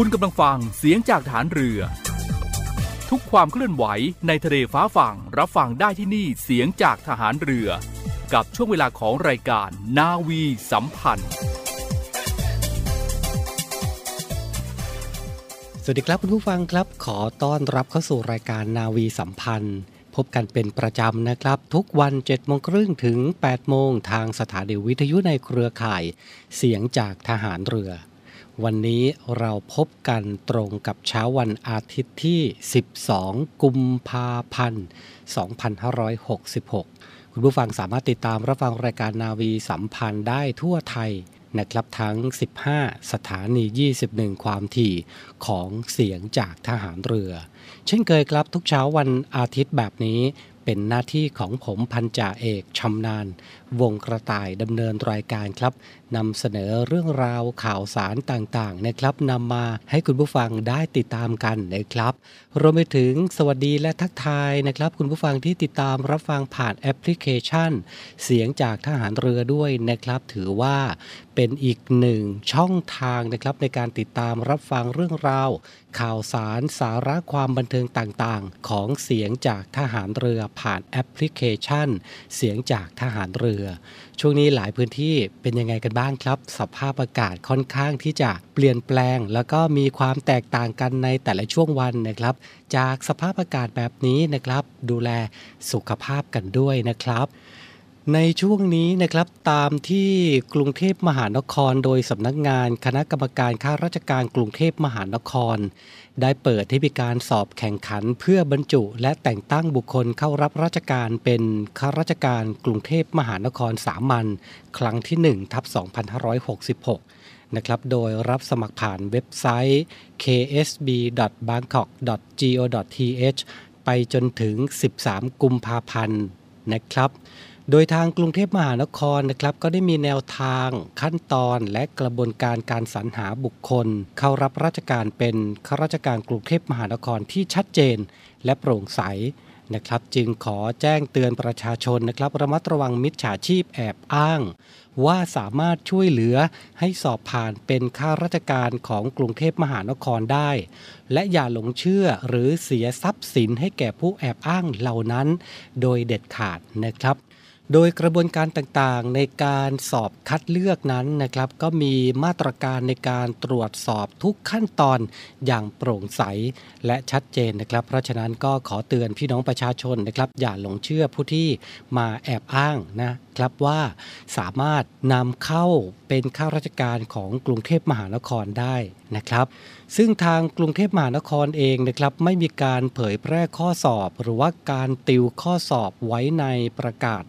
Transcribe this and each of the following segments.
คุณกำลังฟังเสียงจากฐานเรือ ทุกความเคลื่อนไหวในทะเลฟ้าฝั่งรับฟังได้ที่นี่เสียงจากทหารเรือ กับช่วงเวลาของรายการนาวีสัมพันธ์ สวัสดีครับคุณผู้ฟังครับ ขอต้อนรับเข้าสู่รายการนาวีสัมพันธ์ พบกันเป็นประจำนะครับ ทุกวัน7โมงครึ่งถึง8โมงทางสถานีวิทยุในเครือข่าย เสียงจากทหารเรือ วันนี้เราพบกันตรงกับเช้าวันอาทิตย์ที่ 12 กุมภาพันธ์ 2566 คุณผู้ฟังสามารถติดตามรับฟังรายการนาวีสัมพันธ์ได้ทั่วไทยนะครับทั้ง 15 สถานี 21 ความถี่ของเสียงจากทหารเรือ เช่นเคยครับทุกเช้าวันอาทิตย์แบบนี้เป็นหน้าที่ของผมพันจ่าเอกชำนาญวงกระต่ายดำเนินรายการครับนำเสนอเรื่องราวข่าวสารต่างๆนะครับนำมาให้คุณผู้ฟังได้ติดตามกันนะครับ รวมไปถึงสวัสดีและทักทายนะครับ คุณผู้ฟังที่ติดตามรับฟังผ่านแอปพลิเคชัน เสียงจากทหารเรือด้วยนะครับ ถือว่าเป็นอีกหนึ่งช่องทางนะครับในการติดตามรับฟังเรื่องราว ข่าวสารสาระความบันเทิงต่างๆ ของเสียงจากทหารเรือผ่านแอปพลิเคชัน เสียงจากทหารเรือช่วงนี้หลายพื้นที่เป็นยังไงกันบ้างครับ สภาพอากาศค่อนข้างที่จะเปลี่ยนแปลง แล้วก็มีความแตกต่างกันในแต่ละช่วงวันนะครับ จากสภาพอากาศแบบนี้นะครับ ดูแลสุขภาพกันด้วยนะครับ ในช่วงนี้นะครับตามที่กรุงเทพมหานคร โดยสำนักงานคณะกรรมการข้าราชการกรุงเทพมหานคร ได้เปิดให้มีการสอบแข่งขันเพื่อบรรจุ และแต่งตั้งบุคคลเข้ารับราชการเป็นข้าราชการกรุงเทพมหานครสามัญครั้งที่1ทับ2566 นะครับโดยรับสมัครผ่านเว็บไซต์ ksb.bangkok.go.th ไปจนถึง 13 กุมภาพันธ์นะครับ โดยทางกรุงเทพมหานครนะครับก็ได้มีแนวทางขั้นตอนและกระบวนการการสรรหาบุคคล เข้ารับราชการเป็นข้าราชการกรุงเทพมหานครที่ชัดเจน และโปร่งใสนะครับ จึงขอแจ้งเตือนประชาชนนะครับ ระมัดระวังมิจฉาชีพแอบอ้าง ว่าสามารถช่วยเหลือให้สอบผ่านเป็นข้าราชการของกรุงเทพมหานครได้ และอย่าหลงเชื่อหรือเสียทรัพย์สินให้แก่ผู้แอบอ้างเหล่านั้น โดยเด็ดขาดนะครับ โดยกระบวนการต่างๆ ในการสอบคัดเลือกนั้นนะครับ ก็มีมาตรการในการตรวจสอบทุกขั้นตอนอย่างโปร่งใสและชัดเจนนะครับ เพราะฉะนั้นก็ขอเตือนพี่น้องประชาชนนะครับ อย่าหลงเชื่อผู้ที่มาแอบอ้างนะครับว่าสามารถนำเข้าเป็นข้าราชการของกรุงเทพมหานครได้นะครับ ซึ่งทางกรุงเทพมหานครเองนะครับไม่มีการเผยแพร่ข้อสอบ หรือว่าการติวข้อสอบไว้ในประกาศ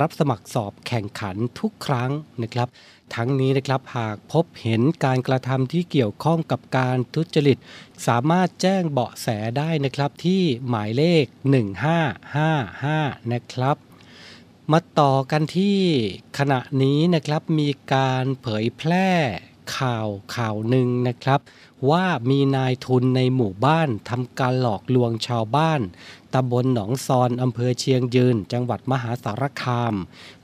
รับสมัครสอบแข่งขันทุกครั้งนะครับ ทั้งนี้นะครับหากพบเห็นการกระทำที่เกี่ยวข้องกับการทุจริต สามารถแจ้งเบาะแสได้นะครับที่หมายเลข 1555 นะครับมาต่อกันที่ขณะนี้นะครับมีการเผยแพร่ ข่าวข่าวหนึ่งนะครับ ว่ามีนายทุนในหมู่บ้านทำการหลอกลวงชาวบ้านตำบลหนองซอนอำเภอเชียงยืน จังหวัดมหาสารคาม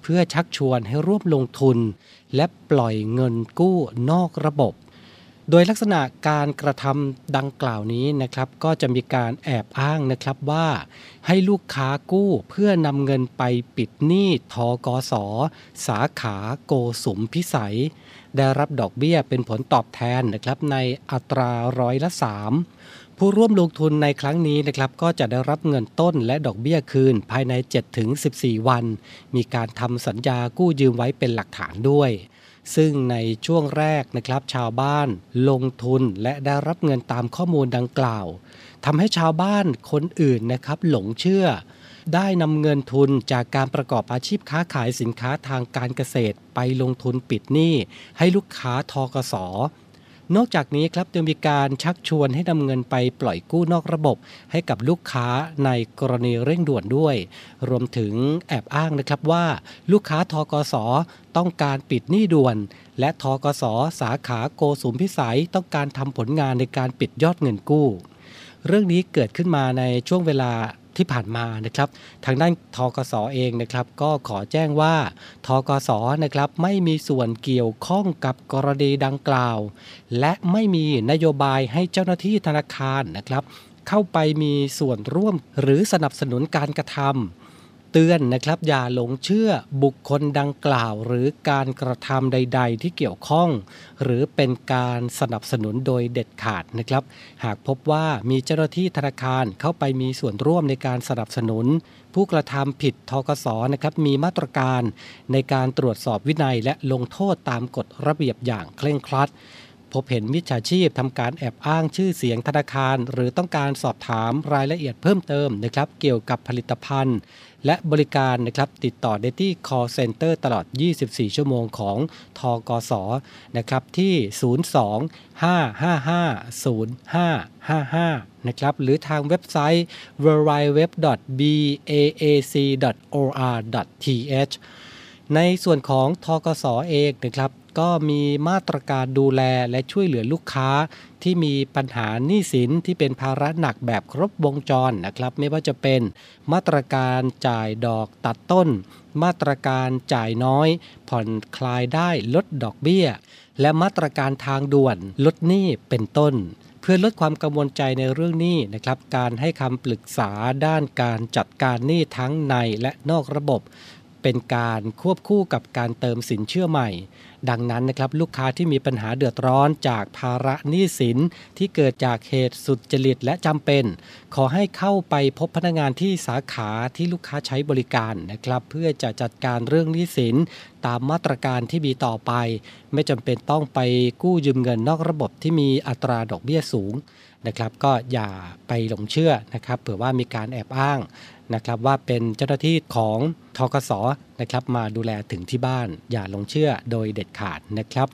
เพื่อชักชวนให้ร่วมลงทุน และปล่อยเงินกู้นอกระบบโดยลักษณะการกระทำดังกล่าวนี้นะครับ ก็จะมีการแอบอ้างนะครับว่า ให้ลูกค้ากู้เพื่อนำเงินไปปิดหนี้ทกส สาขาโกสุมพิสัย ได้รับดอกเบี้ยเป็นผลตอบแทนนะครับในอัตราร้อยละ 3 ผู้ร่วมลงทุนในครั้งนี้นะครับก็จะได้รับเงินต้นและดอกเบี้ยคืนภายใน 7-14 วัน มีการทำสัญญากู้ยืมไว้เป็นหลักฐานด้วยซึ่งในช่วงแรกนะครับชาวบ้านลงทุนและได้รับเงินตามข้อมูลดังกล่าวทำให้ชาวบ้านคนอื่นนะครับหลงเชื่อ ได้นำเงินทุนจากการประกอบอาชีพค้าขายสินค้าทางการเกษตรไปลงทุนปิดหนี้ให้ลูกค้าทกสนอกจากนี้ครับยังมีการชักชวนให้นำเงินไปปล่อยกู้นอกระบบ ให้กับลูกค้าในกรณีเร่งด่วนด้วย รวมถึงแอบอ้างนะครับว่า ลูกค้าทกสต้องการปิดหนี้ด่วน และทกสสาขาโกสุมพิสัยต้องการทำผลงานในการปิดยอดเงินกู้ เรื่องนี้เกิดขึ้นมาในช่วงเวลา ที่ผ่านมานะครับ ทางด้านทกสเองนะครับ ก็ขอแจ้งว่าทกสนะครับไม่มีส่วนเกี่ยวข้องกับกรณีดังกล่าว และไม่มีนโยบายให้เจ้าหน้าที่ธนาคารนะครับ เข้าไปมีส่วนร่วมหรือสนับสนุนการกระทำ เตือนนะครับอย่าหลงเชื่อบุคคลดังกล่าว หรือการกระทำใด ๆ ที่เกี่ยวข้อง หรือเป็นการสนับสนุนโดยเด็ดขาดนะครับ หากพบว่ามีเจ้าหน้าที่ธนาคารเข้าไปมีส่วนร่วมในการสนับสนุน ผู้กระทำผิดทกสนะครับมีมาตรการในการตรวจสอบวินัยและลงโทษตามกฎระเบียบอย่างเคร่งครัดพบเห็นมิจฉาชีพทำการแอบอ้างชื่อเสียงธนาคาร หรือต้องการสอบถามรายละเอียดเพิ่มเติมนะครับ เกี่ยวกับผลิตภัณฑ์ และบริการนะครับติดต่อได้ที่ call center ตลอด 24 ชั่วโมงของทกสนะครับที่ 02-555-0555 นะครับหรือทางเว็บไซต์ www.baac.or.th ในส่วนของทกสเองนะครับ ก็มีมาตรการดูแลและช่วยเหลือลูกค้า ที่มีปัญหาหนี้สินที่เป็นภาระหนักแบบครบวงจรนะครับ ไม่ว่าจะเป็นมาตรการจ่ายดอกตัดต้น มาตรการจ่ายน้อย ผ่อนคลายได้ลดดอกเบี้ย และมาตรการทางด่วนลดหนี้เป็นต้นเพื่อลดความกังวลใจในเรื่องหนี้นะครับ การให้คำปรึกษาด้านการจัดการหนี้ทั้งในและนอกระบบ เป็นการควบคู่กับการเติมสินเชื่อใหม่ ดังนั้นนะครับลูกค้าที่มีปัญหาเดือดร้อนจากภาระหนี้สินที่เกิดจากเหตุสุดจริตและจำเป็น ขอให้เข้าไปพบพนักงานที่สาขาที่ลูกค้าใช้บริการนะครับ เพื่อจะจัดการเรื่องหนี้สินตามมาตรการที่มีต่อไป ไม่จำเป็นต้องไปกู้ยืมเงินนอกระบบที่มีอัตราดอกเบี้ยสูงนะครับ ก็อย่าไปหลงเชื่อนะครับเผื่อว่ามีการแอบอ้าง นะครับว่าเป็นเจ้าหน้าที่ของทกสนะครับมาดูแลถึงที่บ้าน อย่าหลงเชื่อโดยเด็ดขาดนะครับ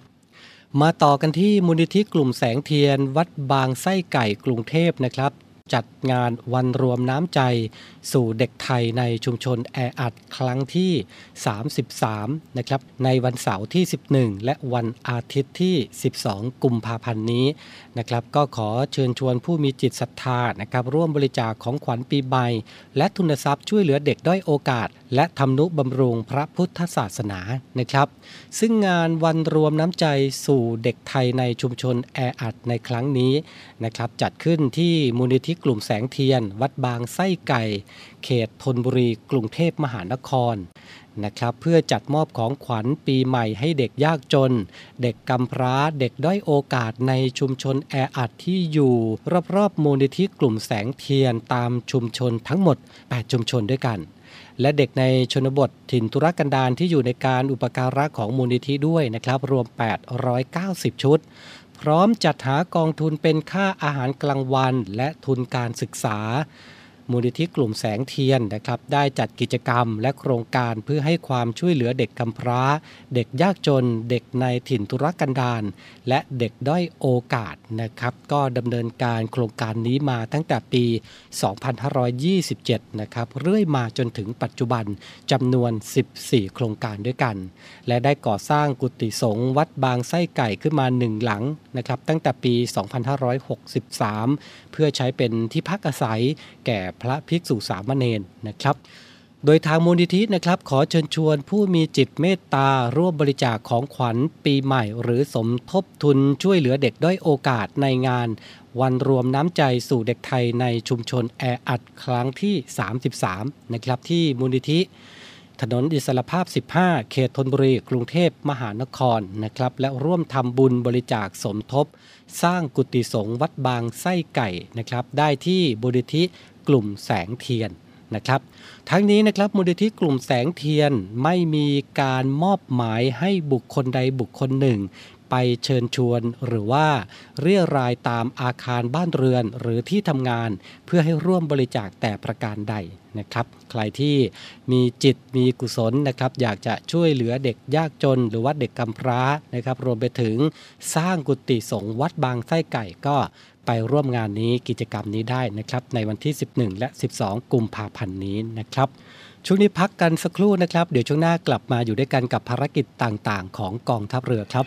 มาต่อกันที่มูลนิธิกลุ่มแสงเทียน วัดบางไส้ไก่กรุงเทพนะครับ จัดงานวันรวมน้ำใจ สู่เด็กไทยในชุมชนแออัดครั้งที่ 33 นะครับ ในวันเสาร์ที่ 11 และวันอาทิตย์ที่ 12 กุมภาพันธ์นี้ นะครับก็ขอเชิญชวนผู้มีจิตศรัทธานะครับร่วมบริจาคของขวัญปีใหม่และทุนทรัพย์ช่วยเหลือเด็กด้อยโอกาส และทำนุบำรุงพระพุทธศาสนานะครับ ซึ่งงานวันรวมน้ำใจสู่เด็กไทยในชุมชนแออัดในครั้งนี้นะครับจัดขึ้นที่มูลนิธิกลุ่มแสงเทียน วัดบางไส้ไก่ เขตธนบุรีกรุงเทพมหานคร นะครับเพื่อจัดมอบของขวัญปีใหม่ให้เด็กยากจน เด็กกำพร้าเด็กด้อยโอกาสในชุมชนแออัดที่อยู่รอบๆมูลนิธิกลุ่มแสงเทียนตามชุมชนทั้งหมด 8 ชุมชนด้วยกัน และเด็กในชนบทถิ่นทุรกันดารที่อยู่ในการอุปการะของมูลนิธิด้วยนะครับ รวม 890 ชุด พร้อมจัดหากองทุนเป็นค่าอาหารกลางวันและทุนการศึกษา มูลนิธิกลุ่มแสงเทียนนะครับได้จัดกิจกรรมและโครงการเพื่อให้ความช่วยเหลือเด็กกำพร้า เด็กยากจน เด็กในถิ่นทุรกันดารและเด็กด้อยโอกาสนะครับก็ดำเนินการโครงการนี้มาตั้งแต่ปี 2527 นะครับเรื่อยมาจนถึงปัจจุบันจำนวน 14 โครงการด้วยกัน และได้ก่อสร้างกุฏิสงฆ์วัดบางไส้ไก่ขึ้นมาหนึ่งหลังนะครับตั้งแต่ปี 2563 เพื่อใช้เป็นที่พักอาศัยแก่พระภิกษุสามเณรนะครับ โดยทางมูลนิธินะครับ ขอเชิญชวนผู้มีจิตเมตตาร่วมบริจาคของขวัญปีใหม่ หรือสมทบทุนช่วยเหลือเด็กด้อยโอกาสในงาน วันรวมน้ำใจสู่เด็กไทยในชุมชนแออัดครั้งที่ 33 นะครับที่มูลนิธิถนนอิสรภาพ 15 เขตธนบุรี กรุงเทพมหานครนะครับ และร่วมทำบุญบริจาคสมทบ สร้างกุฏิสงฆ์วัดบางไส้ไก่นะครับ ได้ที่มูลนิธิ กลุ่มแสงเทียนนะครับ ทั้งนี้นะครับมูลนิธิกลุ่มแสงเทียนไม่มีการมอบหมายให้บุคคลใดบุคคลหนึ่ง ไปเชิญชวนหรือว่าเรียรายตามอาคารบ้านเรือนหรือที่ทำงาน เพื่อให้ร่วมบริจาคแต่ประการใด นะครับใครที่มีจิตมีกุศลนะครับอยากจะช่วยเหลือเด็กยากจน หรือว่าเด็กกำพร้านะครับรวมไปถึงสร้างกุฏิสงฆ์วัดบางไส้ไก่ก็ไปร่วมงานนี้กิจกรรมนี้ได้นะครับในวันที่ 11 และ 12 กุมภาพันธ์นี้นะครับช่วงนี้พักกันสักครู่นะครับ เดี๋ยวช่วงหน้ากลับมาอยู่ด้วยกันกับภารกิจต่างๆ ของกองทัพเรือครับ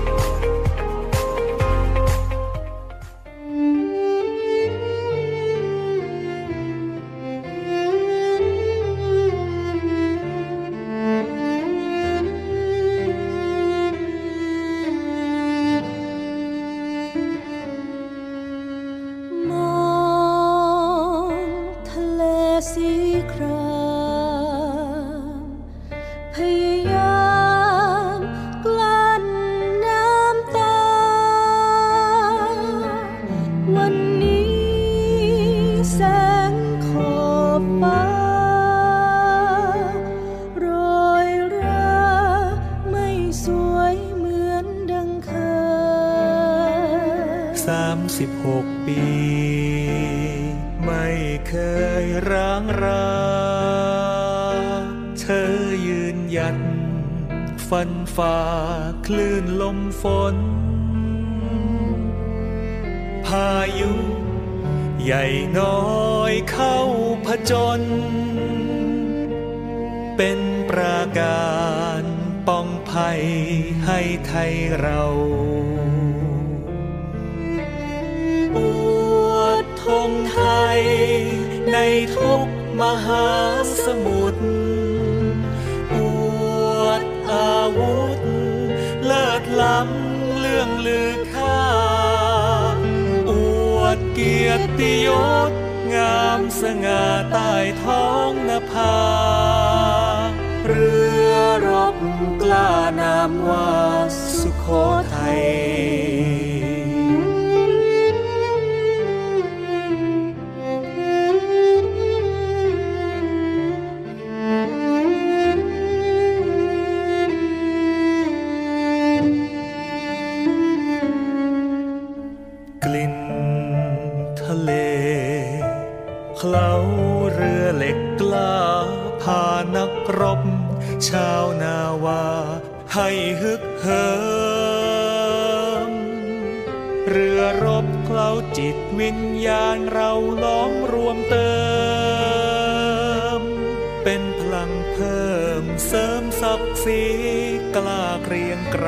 ไทย ในทุกมหาสมุทรอวดอาวุธ เลิศล้ำเรื่องลือค่า อวดเกียรติยศ งามสง่าใต้ท้องนภา เรือรบกล้านามว่าสุโขารเราล้อมรวมเติม เป็นพลังเพิ่มเสริมศักดิ์ศรีกล้าเกรียงไกร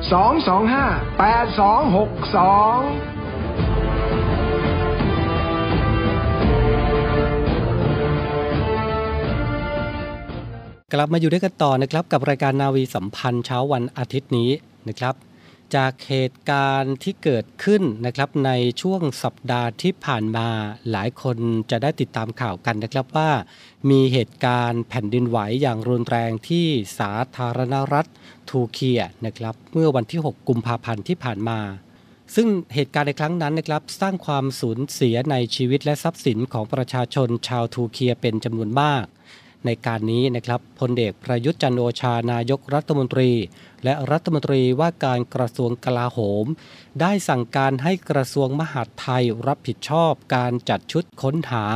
225 8262กลับมาอยู่ด้วยกันต่อนะครับกับรายการนาวีสัมพันธ์เช้าวันอาทิตย์นี้นะครับ จากเหตุการณ์ที่เกิดขึ้นนะครับในช่วงสัปดาห์ที่ผ่านมาหลายคนจะได้ติดตามข่าวกันนะครับว่า มีเหตุการณ์แผ่นดินไหวอย่างรุนแรงที่สาธารณรัฐทูเคียนะครับเมื่อวันที่ 6 กุมภาพันธ์ที่ผ่านมา ซึ่งเหตุการณ์ในครั้งนั้นนะครับสร้างความสูญเสียในชีวิตและทรัพย์สินของประชาชนชาวทูเคียเป็นจำนวนมาก ในการนี้นะครับพลเอกประยุทธ์จันโอชานายกรัฐมนตรี และรัฐมนตรีว่าการกระทรวงกลาโหม ได้สั่งการให้กระทรวงมหาดไทยรับผิดชอบการจัดชุดค้นหา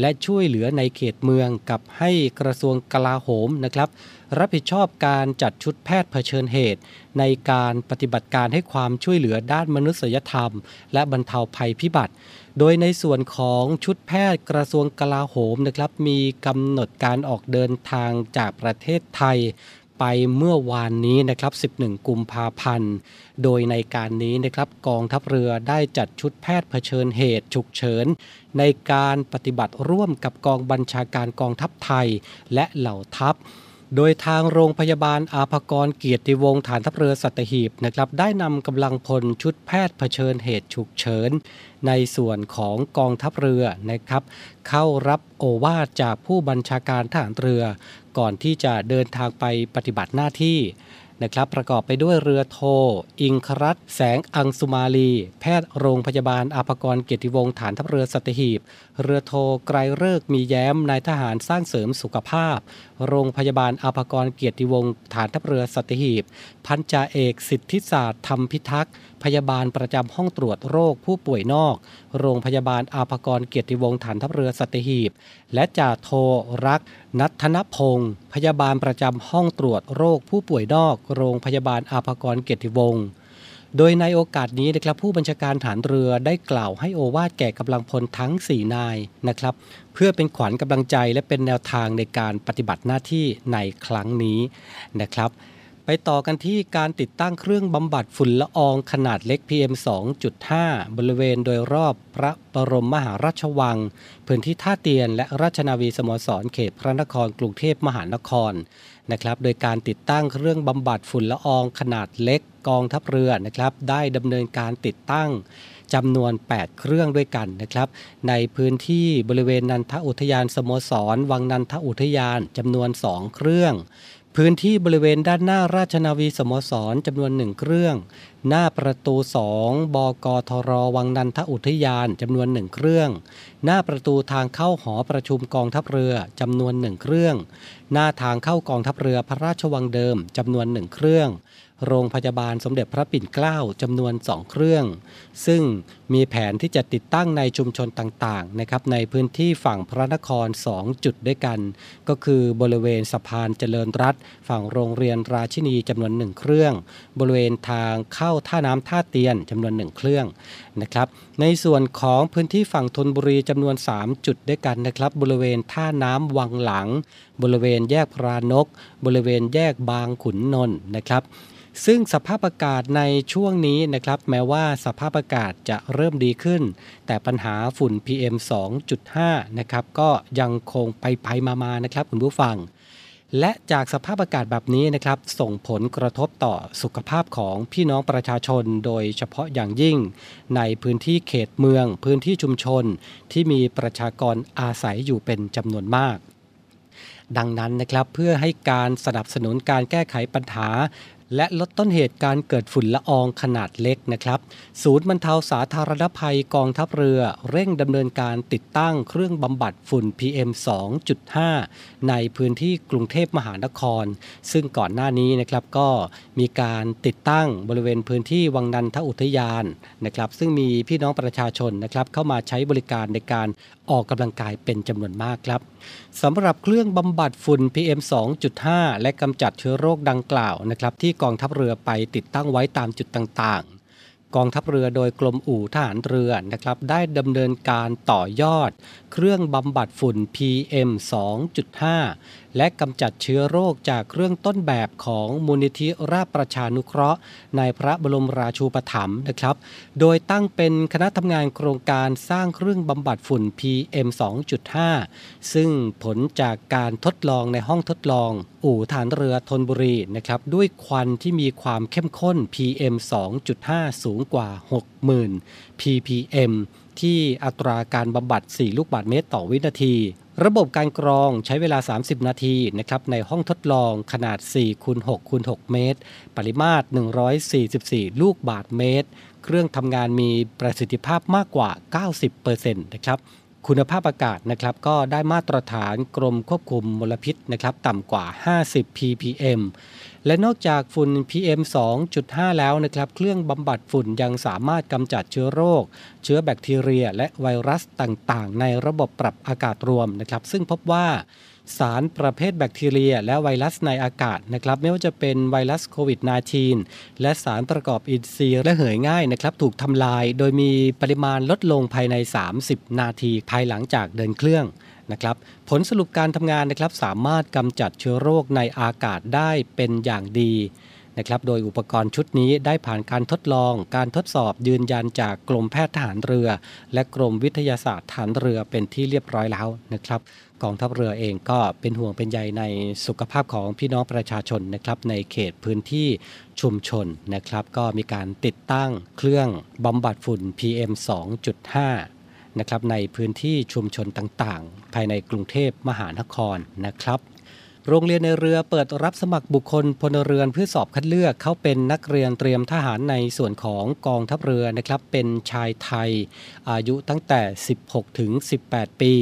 และช่วยเหลือในเขตเมืองกับให้กระทรวงกลาโหมนะครับ รับผิดชอบการจัดชุดแพทย์เผชิญเหตุ ในการปฏิบัติการให้ความช่วยเหลือด้านมนุษยธรรม และบรรเทาภัยพิบัติ โดยในส่วนของชุดแพทย์กระทรวงกลาโหมนะครับ มีกำหนดการออกเดินทางจากประเทศไทยไปเมื่อวานนี้นะครับ 11 กุมภาพันธ์ โดยในการนี้นะครับกองทัพเรือได้จัดชุดแพทย์เผชิญเหตุฉุกเฉิน ในการปฏิบัติร่วมกับกองบัญชาการกองทัพไทยและเหล่าทัพ โดยทางโรงพยาบาลอาภกรเกียรติวงศ์ฐานทัพเรือสัตหีบนะครับได้นำกำลังพลชุดแพทย์เผชิญเหตุฉุกเฉิน ในส่วนของกองทัพเรือนะครับ เข้ารับโอวาทจากผู้บัญชาการทหารเรือ ก่อนที่จะเดินทางไปปฏิบัติหน้าที่นะครับประกอบไปด้วยเรือโท อิงครัตแสงอังสุมาลี แพทย์โรงพยาบาลอาภกรเกียรติวงศ์ฐานทัพเรือสัตหีบ เรือโทไกรเลิกมีแย้มนายทหารสร้างเสริมสุขภาพ โรงพยาบาลอาภากรเกียรติวงศ์ฐานทัพเรือสัตหีบ พันจ่าเอกสิทธิศาสตร์ธรรมพิทักษ์ พยาบาลประจำห้องตรวจโรคผู้ป่วยนอก โรงพยาบาลอาภากรเกียรติวงศ์ฐานทัพเรือสัตหีบ และจ่าโทรักนัทนพงศ์พยาบาลประจำห้องตรวจโรคผู้ป่วยนอก โรงพยาบาลอาภากรเกียรติวงศ์ โดยในโอกาสนี้นะครับผู้บัญชาการฐานเรือได้กล่าวให้โอวาทแก่กำลังพลทั้ง 4 นายนะครับ เพื่อเป็นขวัญกำลังใจและเป็นแนวทางในการปฏิบัติหน้าที่ในครั้งนี้นะครับ ไปต่อกันที่การติดตั้งเครื่องบำบัดฝุ่นละอองขนาดเล็ก PM 2.5 บริเวณโดยรอบพระบรมมหาราชวัง พื้นที่ท่าเตียนและราชนาวีสโมสรเขตพระนครกรุงเทพมหานคร นะครับโดยการติดตั้งเครื่องบำบัดฝุ่นละอองขนาดเล็กกองทัพเรือนะครับได้ดำเนินการติดตั้งจำนวน 8 เครื่องด้วยกันนะครับ ในพื้นที่บริเวณนันทอุทยานสโมสร วังนันทอุทยานจำนวน 2 เครื่อง พื้นที่บริเวณด้านหน้าราชนาวีสโมสรจำนวนหนึ่งเครื่อง หน้าประตู 2 บกทรวังนันทอุทยานจำนวนหนึ่งเครื่อง หน้าประตูทางเข้าหอประชุมกองทัพเรือจำนวนหนึ่งเครื่อง หน้าทางเข้ากองทัพเรือพระราชวังเดิมจำนวนหนึ่งเครื่อง โรงพยาบาลสมเด็จพระปิ่นเกล้าจำนวน 2 เครื่อง ซึ่งมีแผนที่จะติดตั้งในชุมชนต่างๆนะครับในพื้นที่ฝั่งพระนคร 2 จุดด้วยกัน ก็คือบริเวณสะพานเจริญรัตฝั่งโรงเรียนราชินีจำนวนหนึ่งเครื่อง บริเวณทางเข้าท่าน้ำท่าเตียนจำนวนหนึ่งเครื่องนะครับในส่วนของพื้นที่ฝั่งธนบุรีจำนวน 3 จุดด้วยกันนะครับบริเวณท่าน้ำวังหลัง บริเวณแยกพรานก บริเวณแยกบางขุนนนท์นะครับ ซึ่งสภาพอากาศในช่วงนี้นะครับ แม้ว่าสภาพอากาศจะเริ่มดีขึ้น แต่ปัญหาฝุ่น PM 2.5 นะครับ ก็ยังคงไปไปมามานะครับคุณผู้ฟัง และจากสภาพอากาศแบบนี้นะครับ ส่งผลกระทบต่อสุขภาพของพี่น้องประชาชน โดยเฉพาะอย่างยิ่ง ในพื้นที่เขตเมือง พื้นที่ชุมชน ที่มีประชากรอาศัยอยู่เป็นจำนวนมากดังนั้นนะครับเพื่อให้การสนับสนุนการแก้ไขปัญหา และลดต้นเหตุการเกิดฝุ่นละอองขนาดเล็กนะครับ ศูนย์บรรเทาสาธารณภัยกองทัพเรือ เร่งดำเนินการติดตั้งเครื่องบำบัดฝุ่น PM 2.5 ในพื้นที่กรุงเทพมหานคร ซึ่งก่อนหน้านี้นะครับก็มีการติดตั้งบริเวณพื้นที่วังนันทอุทยานนะครับ ซึ่งมีพี่น้องประชาชนนะครับเข้ามาใช้บริการในการ ออกกำลังกายเป็นจำนวนมากครับสำหรับเครื่องบำบัดฝุ่น PM 2.5 และกำจัดเชื้อโรคดังกล่าวนะครับที่กองทัพเรือไปติดตั้งไว้ตามจุดต่างๆ กองทัพเรือโดยกรมอู่ทหารเรือนะครับได้ดำเนินการต่อยอด เครื่องบำบัดฝุ่น PM 2.5 และกำจัดเชื้อโรคจากเครื่องต้นแบบของมูลนิธิราชประชานุเคราะห์ ในพระบรมราชูปถัมภ์นะครับ โดยตั้งเป็นคณะทำงานโครงการสร้างเครื่องบำบัดฝุ่น PM 2.5 ซึ่งผลจากการทดลองในห้องทดลอง อู่ฐานเรือธนบุรีนะครับด้วยควันที่มีความเข้มข้น PM 2.5 สูงกว่า 60,000 ppm ที่อัตราการบำบัด 4 ลูกบาศก์เมตรต่อวินาที ระบบการกรองใช้เวลา 30 นาทีนะครับในห้องทดลองขนาด4คูณ6คูณ6เมตร ปริมาตร 144 ลูกบาทเมตร เครื่องทำงานมีประสิทธิภาพมากกว่า 90%นะครับคุณภาพอากาศนะครับก็ได้มาตรฐานกรมควบคุมมลพิษนะครับต่ำกว่า 50 ppm และนอกจากฝุ่น PM 2.5 แล้วนะครับเครื่องบำบัดฝุ่นยังสามารถกำจัดเชื้อโรค เชื้อแบคทีเรีย และไวรัสต่างๆ ในระบบปรับอากาศรวมนะครับ ซึ่งพบว่าสารประเภทแบคทีเรีย และไวรัสในอากาศนะครับไม่ว่าจะเป็นไวรัสโควิด -19 และสารประกอบอินทรีย์และเหยง่ายนะครับถูกทำลายโดยมีปริมาณลดลงภายใน 30 นาทีภายหลังจากเดินเครื่อง นะครับผลสรุปการทำงานนะครับสามารถกำจัดเชื้อโรคในอากาศได้เป็นอย่างดีนะครับโดยอุปกรณ์ชุดนี้ได้ผ่านการทดลอง การทดสอบยืนยันจากกรมแพทย์ทหารเรือ และกรมวิทยาศาสตร์ฐานเรือเป็นที่เรียบร้อยแล้วนะครับกองทัพเรือเองก็เป็นห่วงเป็นใยในสุขภาพของพี่น้องประชาชนนะครับในเขตพื้นที่ชุมชนนะครับก็มีการติดตั้งเครื่องบำบัดฝุ่น PM 2.5 นะครับในพื้นที่ชุมชนต่างๆ ภายในกรุงเทพมหานครนะครับ โรงเรียนในเรือเปิดรับสมัครบุคคลพลเรือนเพื่อสอบคัดเลือกเข้าเป็นนักเรียนเตรียมทหารในส่วนของกองทัพเรือนะครับเป็นชายไทย อายุตั้งแต่ 16 ถึง 18 ปี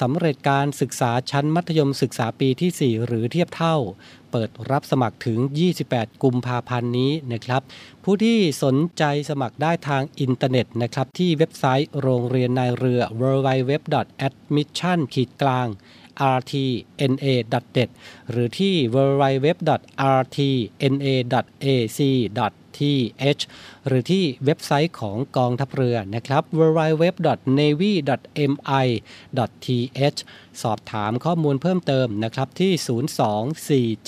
สำเร็จการศึกษาชั้นมัธยมศึกษาปีที่ 4 หรือเทียบเท่า เปิดรับสมัครถึง 28 กุมภาพันธ์นี้นะครับ ผู้ที่สนใจสมัครได้ทางอินเทอร์เน็ตนะครับ ที่เว็บไซต์โรงเรียนนายเรือ w w w admission ขีดกลาง rtna.net หรือที่ www.rtna.ac ที่ H หรือที่เว็บไซต์ของกองทัพเรือนะครับ www.navy.mi.th สอบถามข้อมูลเพิ่มเติมนะครับที่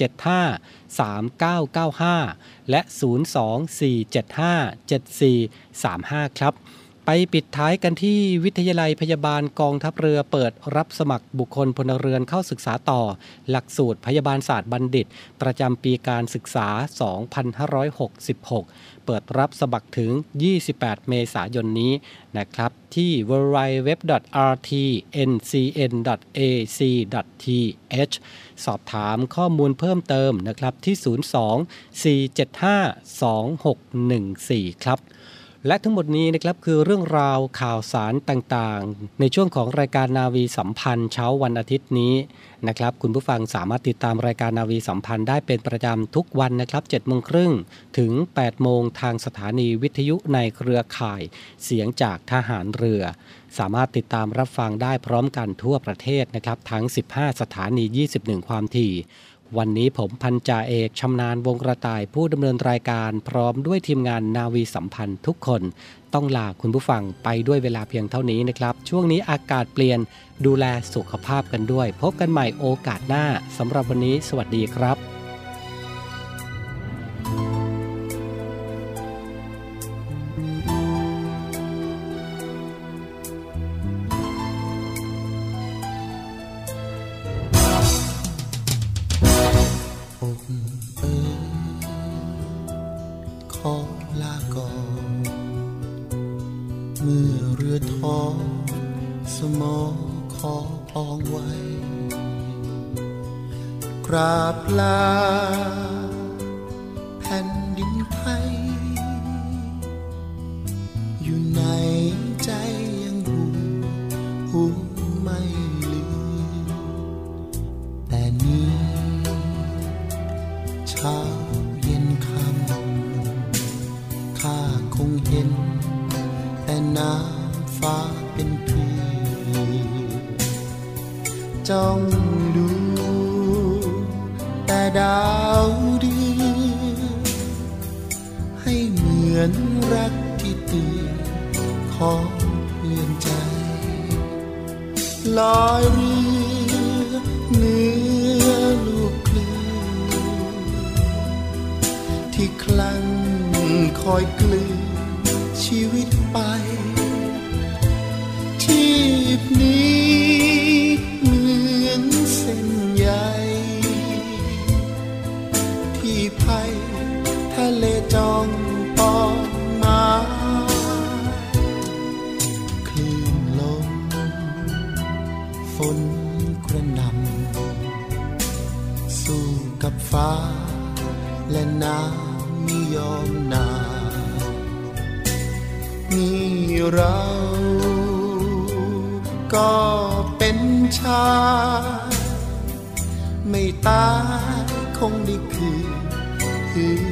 024753995 และ 024757435 ครับ ไปปิดท้ายกันที่วิทยาลัยพยาบาลกองทัพเรือเปิดรับสมัครบุคคลพลเรือนเข้าศึกษาต่อ หลักสูตรพยาบาลศาสตร์บัณฑิต ประจำปีการศึกษา 2566 เปิดรับสมัครถึง 28 เมษายนนี้นะครับ ที่ www.rtncn.ac.th สอบถามข้อมูลเพิ่มเติมนะครับที่ 02-475-2614 ครับ และทั้งหมดนี้นะครับคือเรื่องราวข่าวสารต่างๆ ในช่วงของรายการนาวีสัมพันธ์เช้าวันอาทิตย์นี้นะครับคุณผู้ฟังสามารถติดตามรายการนาวีสัมพันธ์ได้เป็นประจำทุกวันนะครับ7โมงครึ่งถึง8โมงทางสถานีวิทยุในเครือข่าย เสียงจากทหารเรือ สามารถติดตามรับฟังได้พร้อมกันทั่วประเทศนะครับทั้ง 15 สถานี 21 ความถี่ วันนี้ผมพันจ่าเอกชำนาญวงกระต่ายผู้ดำเนินรายการพร้อมด้วยทีมงานนาวีสัมพันธ์ทุกคน ต้องลาคุณผู้ฟังไปด้วยเวลาเพียงเท่านี้นะครับ ช่วงนี้อากาศเปลี่ยนดูแลสุขภาพกันด้วย พบกันใหม่โอกาสหน้าสำหรับวันนี้ สวัสดีครับ ช้าเย็นค่ำข้าคงเห็น แต่น้ำฟ้าเป็นพี่จ้องดู แต่ดาวเดีอนให้เหมือนรักที่ตื่นของเพื่อนใจ ลอยเรื คอยกลืนชีวิตไป ชีพนี้เหมือนเส้นใยที่ไพทะเลจองปองมาคลื่นลมฝนกระนำสู้กับฟ้าและน้ำไม่ยอมนา มีเราก็เป็นชา ไม่ตายคงได้คืน